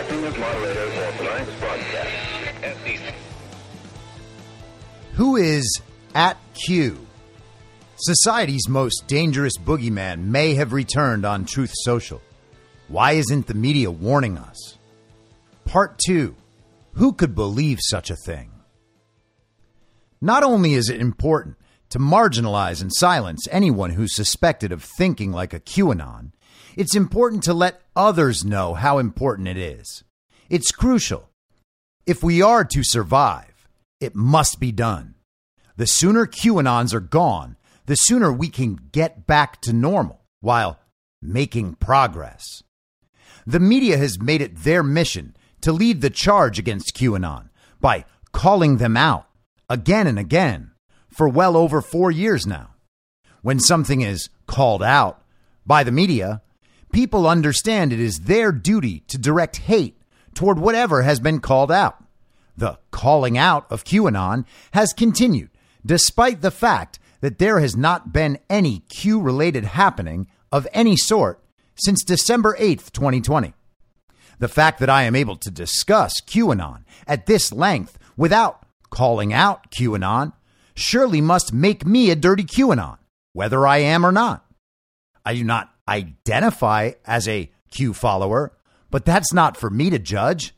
Acting as moderator for tonight's broadcast. Who is at Q? Society's most dangerous boogeyman may have returned on Truth Social. Why isn't the media warning us? Part 2 Who could believe such a thing? Not only is it important to marginalize and silence anyone who's suspected of thinking like a QAnon, it's important to let others know how important it is. It's crucial. If we are to survive, it must be done. The sooner QAnons are gone, the sooner we can get back to normal while making progress. The media has made it their mission to lead the charge against QAnon by calling them out again and again for well over four years now. When something is called out by the media, people understand it is their duty to direct hate toward whatever has been called out. The calling out of QAnon has continued despite the fact that there has not been any Q related happening of any sort since December 8th, 2020. The fact that I am able to discuss QAnon at this length without calling out QAnon surely must make me a dirty QAnon, whether I am or not. I do not identify as a Q follower, but that's not for me to judge.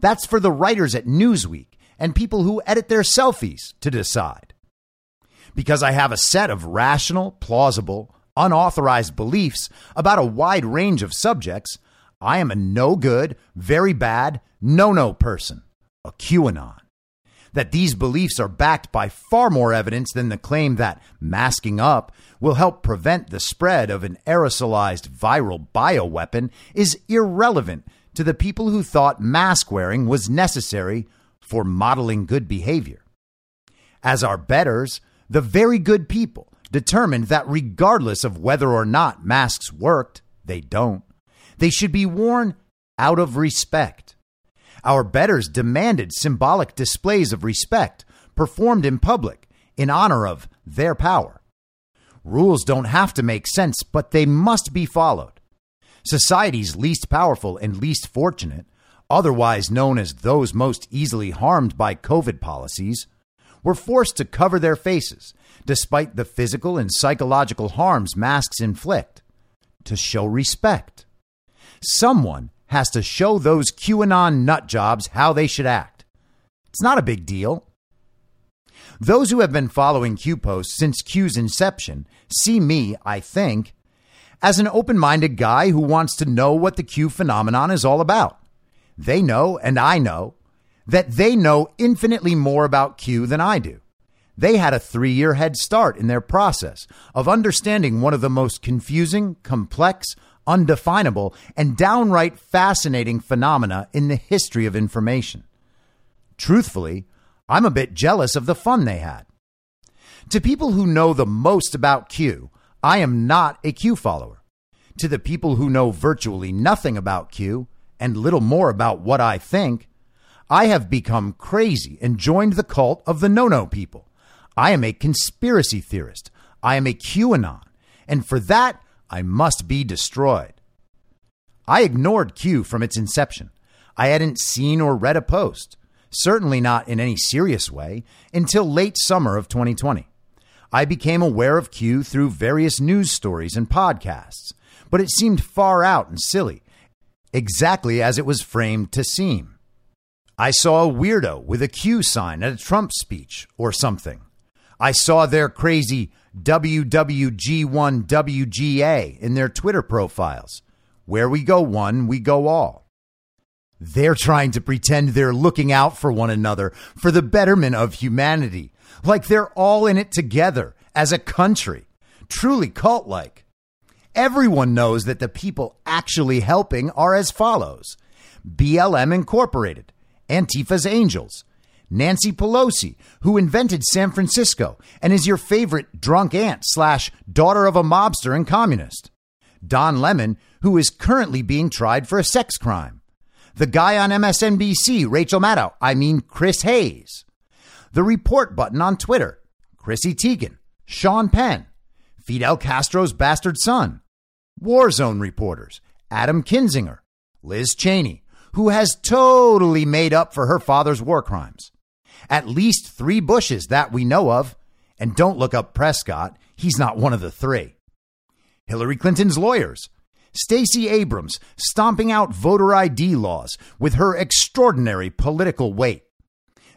That's for the writers at Newsweek and people who edit their selfies to decide. Because I have a set of rational, plausible, unauthorized beliefs about a wide range of subjects, I am a no good, very bad, no no person, a QAnon. That these beliefs are backed by far more evidence than the claim that masking up will help prevent the spread of an aerosolized viral bioweapon is irrelevant to the people who thought mask wearing was necessary for modeling good behavior. As our betters, the very good people determined that regardless of whether or not masks worked, they don't. They should be worn out of respect. Our betters demanded symbolic displays of respect performed in public in honor of their power. Rules don't have to make sense, but they must be followed. Society's least powerful and least fortunate, otherwise known as those most easily harmed by COVID policies, were forced to cover their faces despite the physical and psychological harms masks inflict to show respect. Someone has to show those QAnon nut jobs how they should act. It's not a big deal. Those who have been following Q posts since Q's inception see me, I think, as an open minded guy who wants to know what the Q phenomenon is all about. They know, and I know, that they know infinitely more about Q than I do. They had a three year head start in their process of understanding one of the most confusing, complex, undefinable, and downright fascinating phenomena in the history of information. Truthfully, I'm a bit jealous of the fun they had. To people who know the most about Q, I am not a Q follower. To the people who know virtually nothing about Q and little more about what I think, I have become crazy and joined the cult of the no no people. I am a conspiracy theorist. I am a QAnon. And for that, I must be destroyed. I ignored Q from its inception. I hadn't seen or read a post, certainly not in any serious way, until late summer of 2020. I became aware of Q through various news stories and podcasts, but it seemed far out and silly, exactly as it was framed to seem. I saw a weirdo with a Q sign at a Trump speech or something. I saw their crazy WWG1WGA in their Twitter profiles. Where we go one, we go all. They're trying to pretend they're looking out for one another for the betterment of humanity, like they're all in it together as a country. Truly cult like. Everyone knows that the people actually helping are as follows BLM Incorporated, Antifa's Angels, Nancy Pelosi, who invented San Francisco and is your favorite drunk aunt slash daughter of a mobster and communist, Don Lemon, who is currently being tried for a sex crime, the guy on MSNBC, Rachel Maddow, I mean Chris Hayes, the report button on Twitter, Chrissy Teigen, Sean Penn, Fidel Castro's bastard son, Warzone reporters, Adam Kinzinger, Liz Cheney, who has totally made up for her father's war crimes. At least three Bushes that we know of. And don't look up Prescott. He's not one of the three. Hillary Clinton's lawyers. Stacey Abrams stomping out voter ID laws with her extraordinary political weight.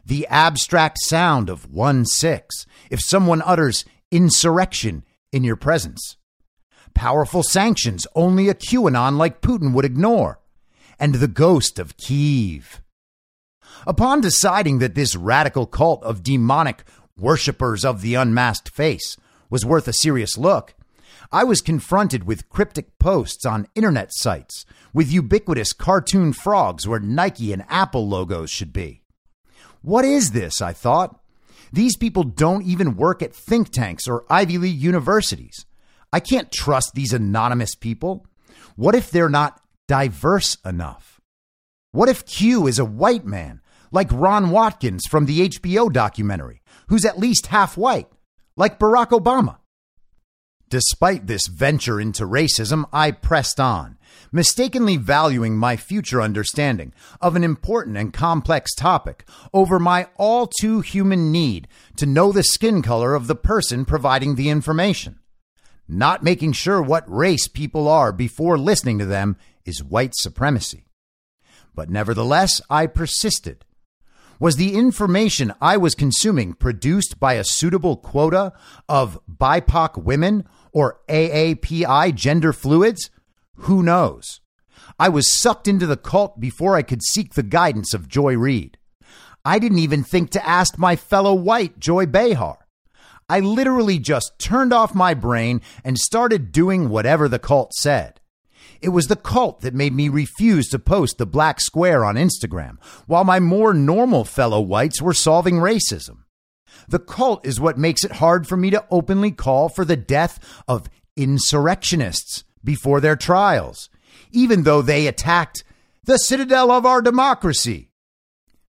The abstract sound of 1 6 if someone utters insurrection in your presence. Powerful sanctions only a QAnon like Putin would ignore. And the ghost of Kiev. Upon deciding that this radical cult of demonic worshippers of the unmasked face was worth a serious look, I was confronted with cryptic posts on internet sites with ubiquitous cartoon frogs where Nike and Apple logos should be. What is this? I thought. These people don't even work at think tanks or Ivy League universities. I can't trust these anonymous people. What if they're not diverse enough? What if Q is a white man like Ron Watkins from the HBO documentary, who's at least half white, like Barack Obama. Despite this venture into racism, I pressed on, mistakenly valuing my future understanding of an important and complex topic over my all too human need to know the skin color of the person providing the information. Not making sure what race people are before listening to them is white supremacy. But nevertheless, I persisted was the information I was consuming produced by a suitable quota of BIPOC women or AAPI gender fluids? Who knows? I was sucked into the cult before I could seek the guidance of Joy Reid. I didn't even think to ask my fellow white Joy Behar. I literally just turned off my brain and started doing whatever the cult said. It was the cult that made me refuse to post the black square on Instagram, while my more normal fellow whites were solving racism. The cult is what makes it hard for me to openly call for the death of insurrectionists before their trials, even though they attacked the citadel of our democracy.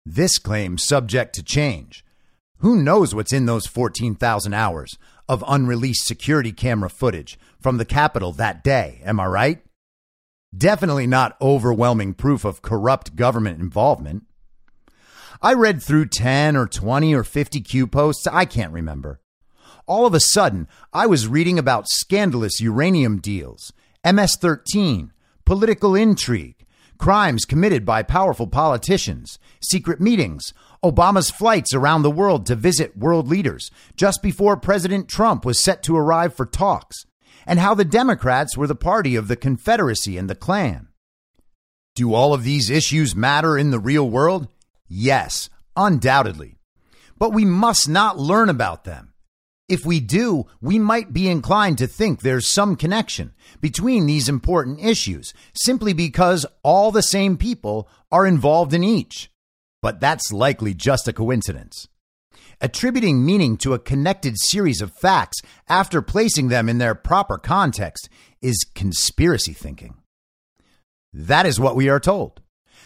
This claim subject to change. Who knows what's in those 14,000 hours of unreleased security camera footage from the Capitol that day, am I right? Definitely not overwhelming proof of corrupt government involvement. I read through 10 or 20 or 50 Q posts, I can't remember. All of a sudden, I was reading about scandalous uranium deals, MS 13, political intrigue, crimes committed by powerful politicians, secret meetings, Obama's flights around the world to visit world leaders just before President Trump was set to arrive for talks, and how the Democrats were the party of the Confederacy and the Klan. Do all of these issues matter in the real world? Yes, undoubtedly. But we must not learn about them. If we do, we might be inclined to think there's some connection between these important issues simply because all the same people are involved in each. But that's likely just a coincidence. Attributing meaning to a connected series of facts after placing them in their proper context is conspiracy thinking. That is what we are told.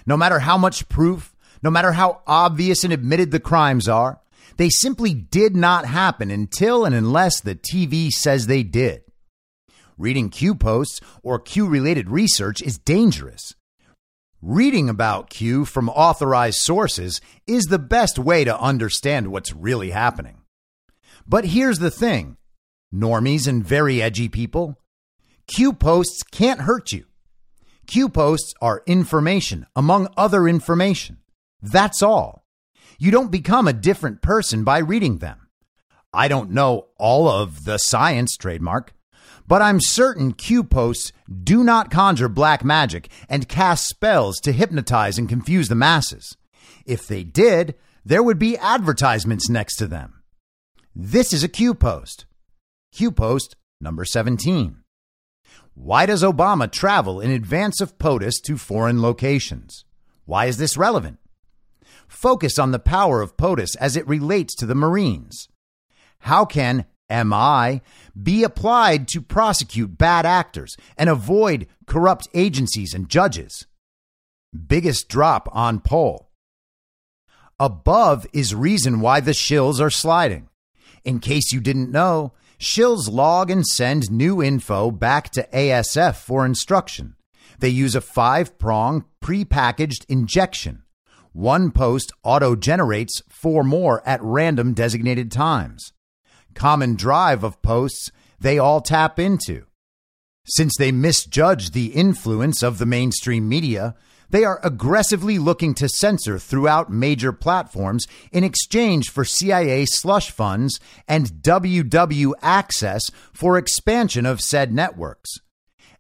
No matter how much proof, no matter how obvious and admitted the crimes are, they simply did not happen until and unless the TV says they did. Reading Q posts or Q related research is dangerous. Reading about Q from authorized sources is the best way to understand what's really happening. But here's the thing normies and very edgy people Q posts can't hurt you. Q posts are information among other information. That's all. You don't become a different person by reading them. I don't know all of the science trademark, but I'm certain Q posts do not conjure black magic and cast spells to hypnotize and confuse the masses. If they did, there would be advertisements next to them. This is a Q post. Q post number 17. Why does Obama travel in advance of POTUS to foreign locations? Why is this relevant? Focus on the power of POTUS as it relates to the Marines. How can MI be applied to prosecute bad actors and avoid corrupt agencies and judges? Biggest drop on poll. Above is reason why the shills are sliding. In case you didn't know, shills log and send new info back to ASF for instruction. They use a five prong pre-packaged injection. One post auto generates four more at random designated times. Common drive of posts they all tap into. Since they misjudge the influence of the mainstream media, they are aggressively looking to censor throughout major platforms in exchange for CIA slush funds and WW access for expansion of said networks.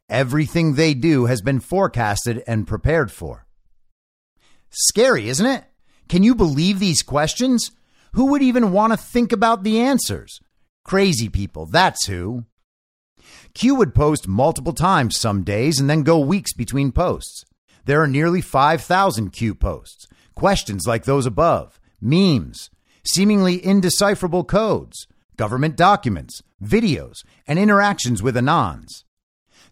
Everything they do has been forecasted and prepared for. Scary, isn't it? Can you believe these questions? Who would even want to think about the answers? Crazy people, that's who. Q would post multiple times some days and then go weeks between posts. There are nearly 5,000 Q posts, questions like those above, memes, seemingly indecipherable codes, government documents, videos, and interactions with Anons.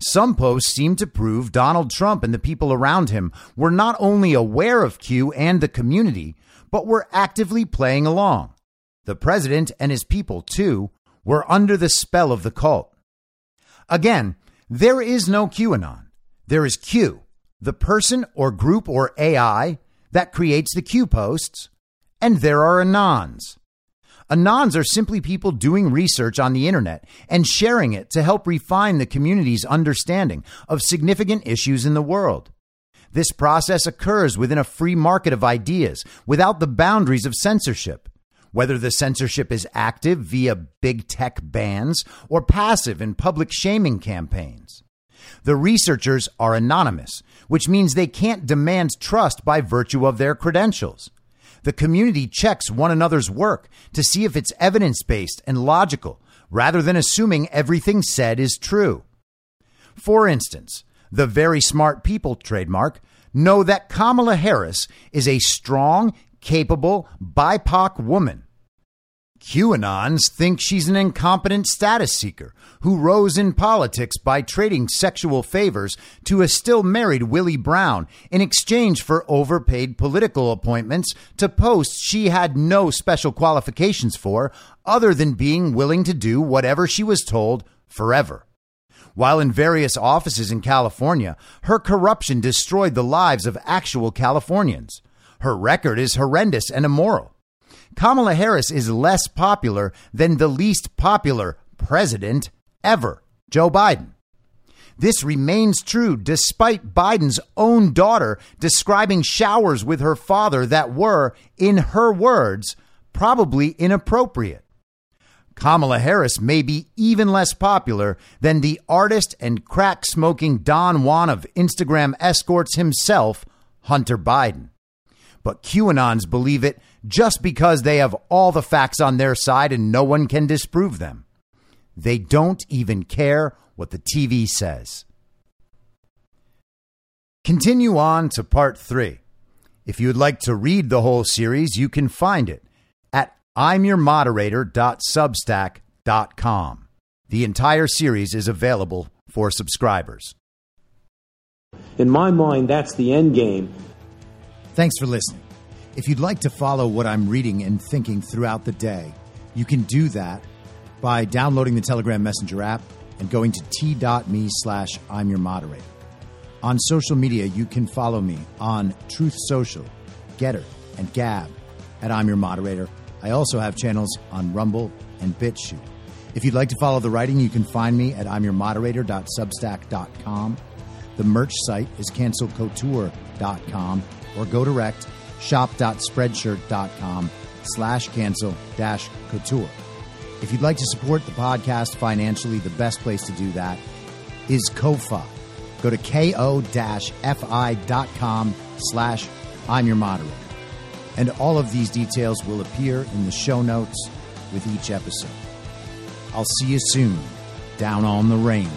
Some posts seem to prove Donald Trump and the people around him were not only aware of Q and the community, but were actively playing along. The president and his people, too, were under the spell of the cult. Again, there is no QAnon. There is Q, the person or group or AI that creates the Q posts, and there are Anons. Anons are simply people doing research on the internet and sharing it to help refine the community's understanding of significant issues in the world. This process occurs within a free market of ideas without the boundaries of censorship. Whether the censorship is active via big tech bans or passive in public shaming campaigns. The researchers are anonymous, which means they can't demand trust by virtue of their credentials. The community checks one another's work to see if it's evidence based and logical, rather than assuming everything said is true. For instance, the very smart people trademark know that Kamala Harris is a strong, capable, BIPOC woman QAnons think she's an incompetent status seeker who rose in politics by trading sexual favors to a still married Willie Brown in exchange for overpaid political appointments to posts she had no special qualifications for other than being willing to do whatever she was told forever. While in various offices in California, her corruption destroyed the lives of actual Californians. Her record is horrendous and immoral. Kamala Harris is less popular than the least popular president ever, Joe Biden. This remains true despite Biden's own daughter describing showers with her father that were, in her words, probably inappropriate. Kamala Harris may be even less popular than the artist and crack smoking Don Juan of Instagram escorts himself, Hunter Biden. But QAnons believe it just because they have all the facts on their side and no one can disprove them. They don't even care what the TV says. Continue on to part three. If you would like to read the whole series, you can find it imyourmoderator.substack.com. The entire series is available for subscribers. In my mind, that's the end game. Thanks for listening. If you'd like to follow what I'm reading and thinking throughout the day, you can do that by downloading the Telegram Messenger app and going to t.me slash I'm your moderator. On social media, you can follow me on Truth Social, Gettr, and Gab at I'm your moderator. I also have channels on Rumble and BitChute. If you'd like to follow the writing, you can find me at imyourmoderator.substack.com. The merch site is cancelcouture.com or go direct shop.spreadshirt.com slash cancel dash couture. If you'd like to support the podcast financially, the best place to do that is Ko-Fi. Go to ko-fi.com slash I'm your moderator. And all of these details will appear in the show notes with each episode. I'll see you soon down on the range.